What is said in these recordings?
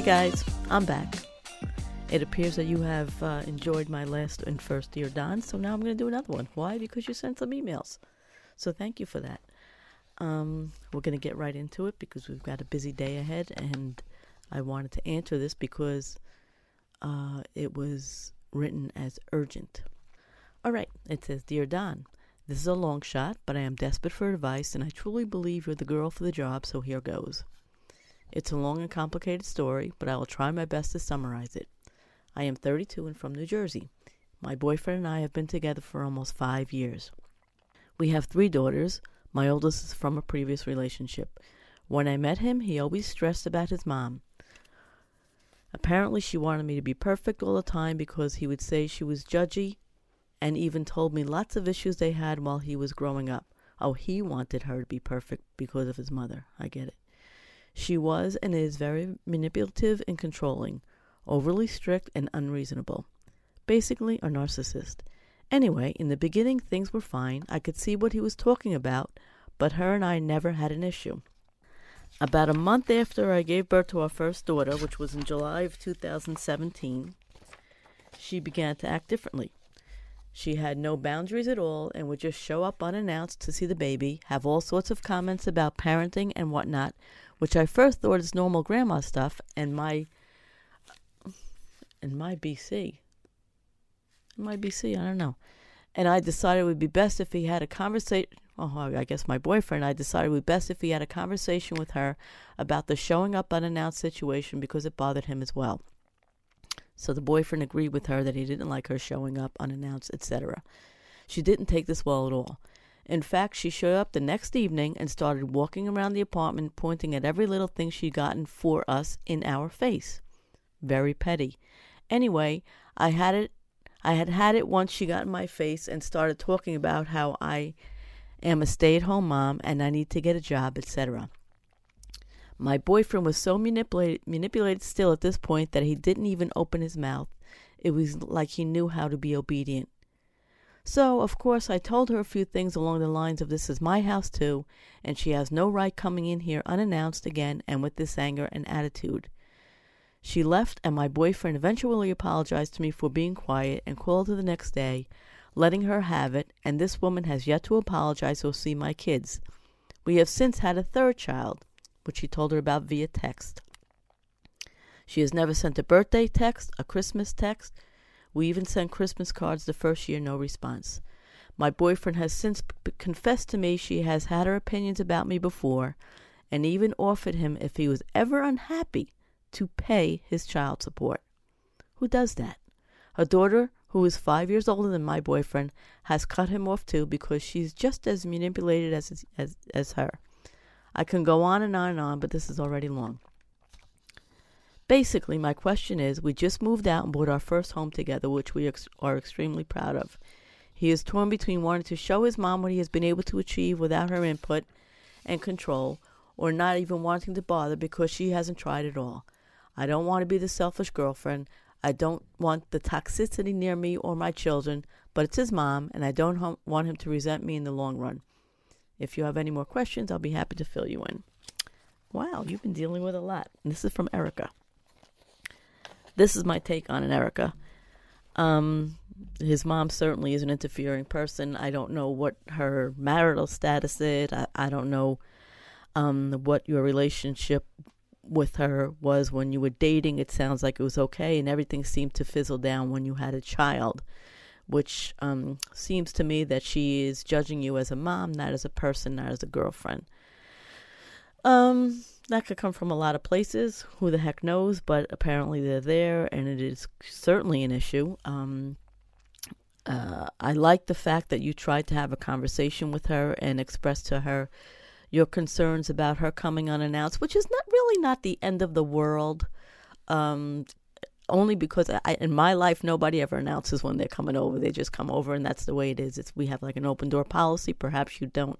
Hey guys, I'm back. It appears that you have uh, enjoyed my last and first Dear Don, so now I'm going to do another one. Why? Because you sent some emails. So thank you for that. Um, we're going to get right into it because we've got a busy day ahead, and I wanted to answer this because uh, it was written as urgent. All right, it says Dear Don, this is a long shot, but I am desperate for advice, and I truly believe you're the girl for the job, so here goes. It's a long and complicated story, but I will try my best to summarize it. I am 32 and from New Jersey. My boyfriend and I have been together for almost five years. We have three daughters. My oldest is from a previous relationship. When I met him, he always stressed about his mom. Apparently, she wanted me to be perfect all the time because he would say she was judgy and even told me lots of issues they had while he was growing up. Oh, he wanted her to be perfect because of his mother. I get it. She was and is very manipulative and controlling, overly strict and unreasonable. Basically, a narcissist. Anyway, in the beginning, things were fine. I could see what he was talking about, but her and I never had an issue. About a month after I gave birth to our first daughter, which was in July of 2017, she began to act differently. She had no boundaries at all and would just show up unannounced to see the baby, have all sorts of comments about parenting and whatnot, which I first thought is normal grandma stuff, and my and my BC, my BC, I don't know, and I decided it would be best if he had a conversation. Oh, I guess my boyfriend. I decided it would be best if he had a conversation with her about the showing up unannounced situation because it bothered him as well. So the boyfriend agreed with her that he didn't like her showing up unannounced, etc. She didn't take this well at all. In fact, she showed up the next evening and started walking around the apartment, pointing at every little thing she'd gotten for us in our face. Very petty. Anyway, I had it. I had had it once she got in my face and started talking about how I am a stay-at-home mom and I need to get a job, etc. My boyfriend was so manipulated, manipulated still at this point that he didn't even open his mouth. It was like he knew how to be obedient. So, of course, I told her a few things along the lines of this is my house too, and she has no right coming in here unannounced again and with this anger and attitude. She left, and my boyfriend eventually apologized to me for being quiet and called her the next day, letting her have it, and this woman has yet to apologize or see my kids. We have since had a third child, which he told her about via text. She has never sent a birthday text, a Christmas text, we even sent Christmas cards the first year, no response. My boyfriend has since p- confessed to me she has had her opinions about me before, and even offered him, if he was ever unhappy, to pay his child support. Who does that? Her daughter, who is five years older than my boyfriend, has cut him off too because she's just as manipulated as, as, as her. I can go on and on and on, but this is already long. Basically, my question is we just moved out and bought our first home together, which we ex- are extremely proud of. He is torn between wanting to show his mom what he has been able to achieve without her input and control, or not even wanting to bother because she hasn't tried at all. I don't want to be the selfish girlfriend. I don't want the toxicity near me or my children, but it's his mom, and I don't hum- want him to resent me in the long run. If you have any more questions, I'll be happy to fill you in. Wow, you've been dealing with a lot. And this is from Erica. This is my take on it, Erica. Um, his mom certainly is an interfering person. I don't know what her marital status is. I, I don't know um, what your relationship with her was when you were dating. It sounds like it was okay, and everything seemed to fizzle down when you had a child, which um, seems to me that she is judging you as a mom, not as a person, not as a girlfriend. Um, that could come from a lot of places. Who the heck knows? But apparently they're there, and it is certainly an issue. Um, uh, I like the fact that you tried to have a conversation with her and express to her your concerns about her coming unannounced, which is not really not the end of the world. Um, only because I, in my life nobody ever announces when they're coming over. They just come over, and that's the way it is. It's we have like an open door policy. Perhaps you don't.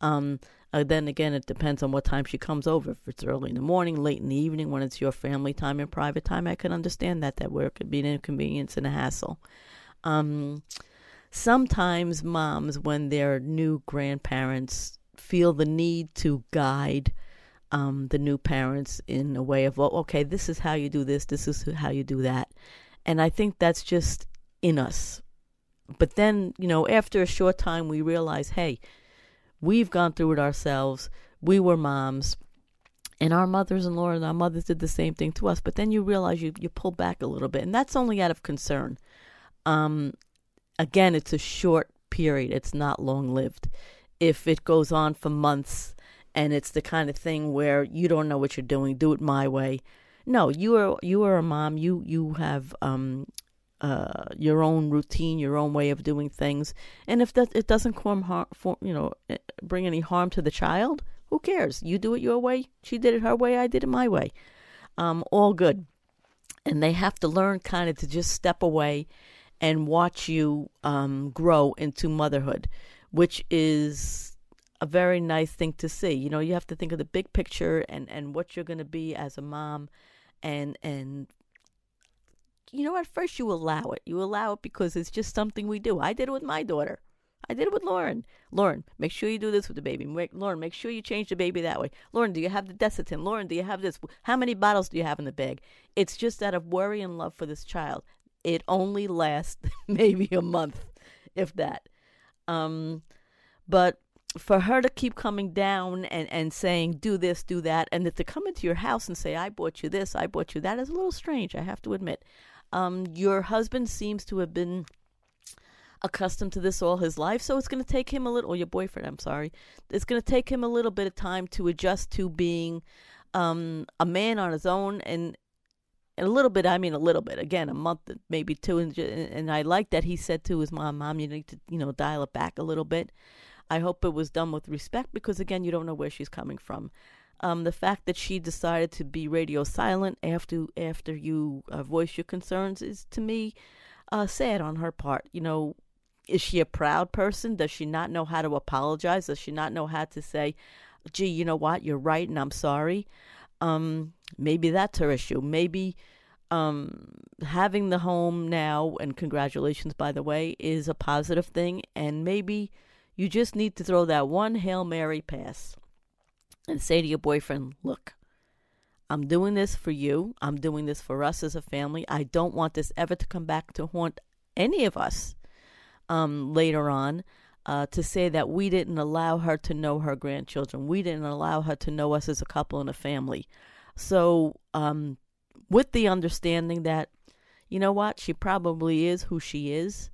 Um, uh, then again, it depends on what time she comes over. If it's early in the morning, late in the evening, when it's your family time and private time, I can understand that that where it could be an inconvenience and a hassle. Um, sometimes moms, when they're new grandparents, feel the need to guide um, the new parents in a way of, well, okay, this is how you do this, this is how you do that. And I think that's just in us. But then, you know, after a short time, we realize, hey, we've gone through it ourselves. We were moms. And our mothers in law and our mothers did the same thing to us. But then you realize you, you pull back a little bit. And that's only out of concern. Um, again, it's a short period, it's not long lived. If it goes on for months and it's the kind of thing where you don't know what you're doing, do it my way. No, you are you are a mom. You you have um, uh, your own routine, your own way of doing things, and if that it doesn't harm, harm you know, eh, bring any harm to the child, who cares? You do it your way. She did it her way. I did it my way. Um, all good. And they have to learn kind of to just step away and watch you um, grow into motherhood, which is a very nice thing to see. You know, you have to think of the big picture and, and what you're going to be as a mom, and and you know, at first you allow it. You allow it because it's just something we do. I did it with my daughter. I did it with Lauren. Lauren, make sure you do this with the baby. Make, Lauren, make sure you change the baby that way. Lauren, do you have the Desitin? Lauren, do you have this? How many bottles do you have in the bag? It's just out of worry and love for this child it only lasts maybe a month, if that. Um, but for her to keep coming down and, and saying, do this, do that, and to come into your house and say, I bought you this, I bought you that, is a little strange, I have to admit. Um, your husband seems to have been accustomed to this all his life, so it's going to take him a little, or your boyfriend, I'm sorry, it's going to take him a little bit of time to adjust to being um, a man on his own and a little bit, I mean a little bit. Again, a month, maybe two, and, and I like that he said to his mom, "Mom, you need to, you know, dial it back a little bit." I hope it was done with respect because, again, you don't know where she's coming from. Um, the fact that she decided to be radio silent after after you uh, voice your concerns is, to me, uh, sad on her part. You know, is she a proud person? Does she not know how to apologize? Does she not know how to say, "Gee, you know what? You're right, and I'm sorry." Um, maybe that's her issue. Maybe um, having the home now, and congratulations, by the way, is a positive thing. And maybe you just need to throw that one Hail Mary pass and say to your boyfriend, look, I'm doing this for you. I'm doing this for us as a family. I don't want this ever to come back to haunt any of us um, later on. Uh, to say that we didn't allow her to know her grandchildren. We didn't allow her to know us as a couple and a family. So, um, with the understanding that, you know what, she probably is who she is,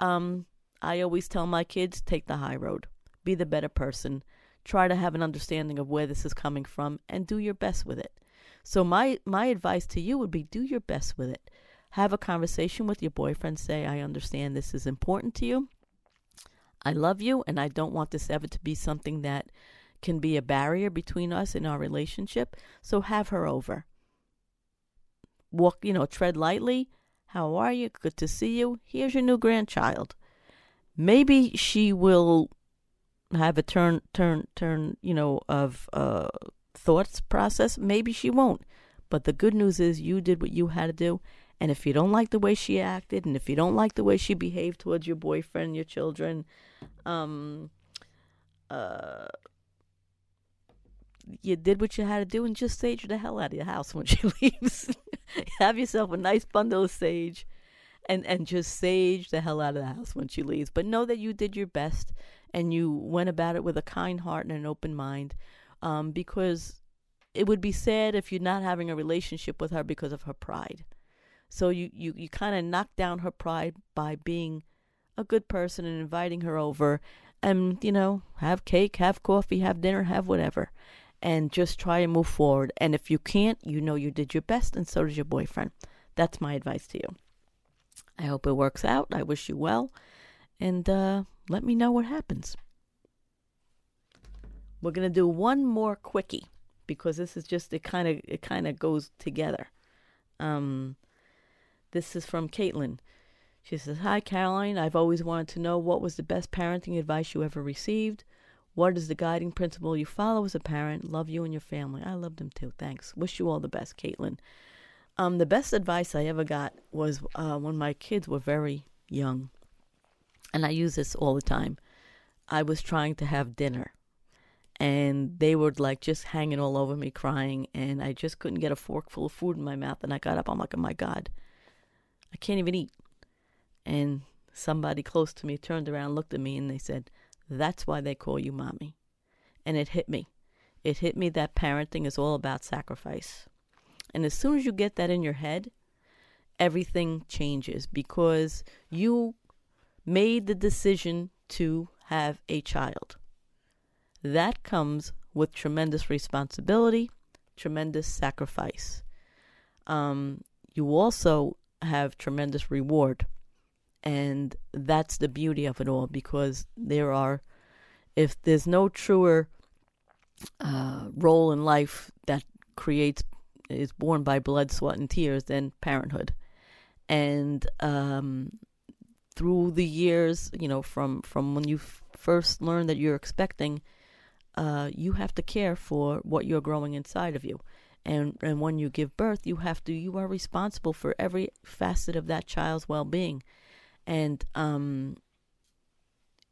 um, I always tell my kids take the high road, be the better person, try to have an understanding of where this is coming from, and do your best with it. So, my, my advice to you would be do your best with it. Have a conversation with your boyfriend, say, I understand this is important to you. I love you, and I don't want this ever to be something that can be a barrier between us in our relationship. So have her over. Walk, you know, tread lightly. How are you? Good to see you. Here's your new grandchild. maybe she will have a turn turn turn you know of uh thoughts process maybe she won't. But the good news is you did what you had to do. And if you don't like the way she acted and if you don't like the way she behaved towards your boyfriend your children um uh you did what you had to do and just sage the hell out of your house when she leaves. Have yourself a nice bundle of sage and and just sage the hell out of the house when she leaves. But know that you did your best and you went about it with a kind heart and an open mind um, because it would be sad if you're not having a relationship with her because of her pride so you you, you kind of knock down her pride by being a good person and inviting her over and you know have cake have coffee have dinner have whatever and just try and move forward and if you can't you know you did your best and so does your boyfriend that's my advice to you I hope it works out. I wish you well. And uh, let me know what happens. We're gonna do one more quickie because this is just it kind of it kind of goes together. Um, this is from Caitlin. She says, "Hi Caroline, I've always wanted to know what was the best parenting advice you ever received. What is the guiding principle you follow as a parent? Love you and your family. I love them too. Thanks. Wish you all the best, Caitlin." Um, the best advice I ever got was uh, when my kids were very young, and I use this all the time. I was trying to have dinner, and they were like just hanging all over me, crying, and I just couldn't get a fork full of food in my mouth. And I got up, I'm like, oh my God, I can't even eat. And somebody close to me turned around, looked at me, and they said, That's why they call you mommy. And it hit me. It hit me that parenting is all about sacrifice. And as soon as you get that in your head, everything changes because you made the decision to have a child. That comes with tremendous responsibility, tremendous sacrifice. Um, you also have tremendous reward. And that's the beauty of it all because there are, if there's no truer uh, role in life that creates is born by blood, sweat, and tears than parenthood. And um, through the years, you know, from from when you first learn that you're expecting, uh, you have to care for what you're growing inside of you. And and when you give birth, you have to you are responsible for every facet of that child's well-being, and um,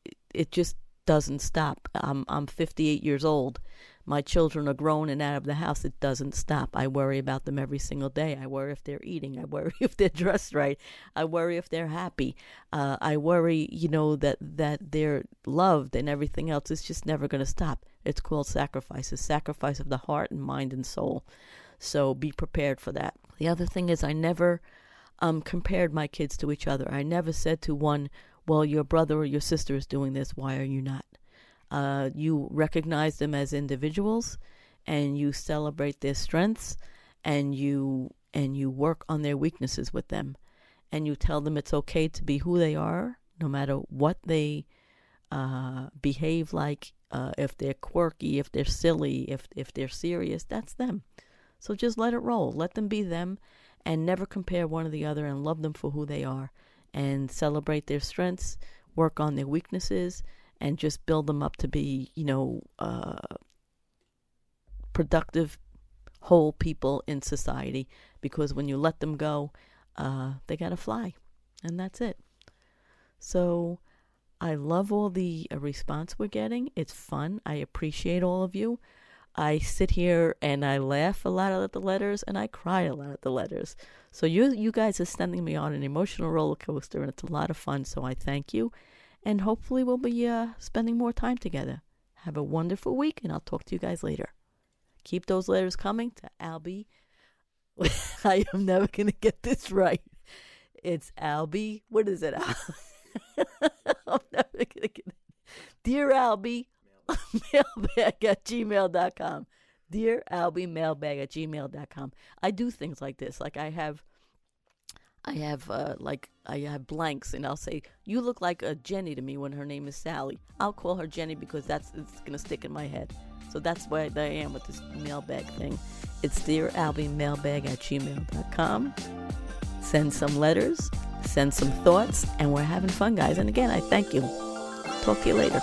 it, it just doesn't stop. I'm I'm 58 years old, my children are grown and out of the house, it doesn't stop. I worry about them every single day. I worry if they're eating. I worry if they're dressed right. I worry if they're happy. Uh, I worry, you know, that that they're loved and everything else. It's just never going to stop. It's called sacrifice. A sacrifice of the heart and mind and soul. So be prepared for that. The other thing is, I never um, compared my kids to each other. I never said to one, "Well, your brother or your sister is doing this. Why are you not?" Uh, you recognize them as individuals, and you celebrate their strengths, and you and you work on their weaknesses with them, and you tell them it's okay to be who they are, no matter what they uh, behave like. Uh, if they're quirky, if they're silly, if if they're serious, that's them. So just let it roll. Let them be them, and never compare one or the other, and love them for who they are, and celebrate their strengths, work on their weaknesses, and just build them up to be, you know, uh, productive, whole people in society. Because when you let them go, uh, they got to fly. And that's it. So I love all the uh, response we're getting. It's fun. I appreciate all of you. I sit here and I laugh a lot at the letters and I cry a lot at the letters. So you you guys are sending me on an emotional roller coaster and it's a lot of fun. So I thank you and hopefully we'll be uh, spending more time together. Have a wonderful week, and I'll talk to you guys later. Keep those letters coming to Albie. I am never going to get this right. It's Albie. What is it? I'm never going to get it. Dear Albie, mailbag at gmail.com. Dear Albie, mailbag at gmail.com. I do things like this. Like I have I have uh, like I have blanks, and I'll say, "You look like a Jenny to me when her name is Sally." I'll call her Jenny because that's it's gonna stick in my head. So that's why I am with this mailbag thing. It's dear Albie mailbag at gmail.com. Send some letters, send some thoughts, and we're having fun, guys. And again, I thank you. Talk to you later.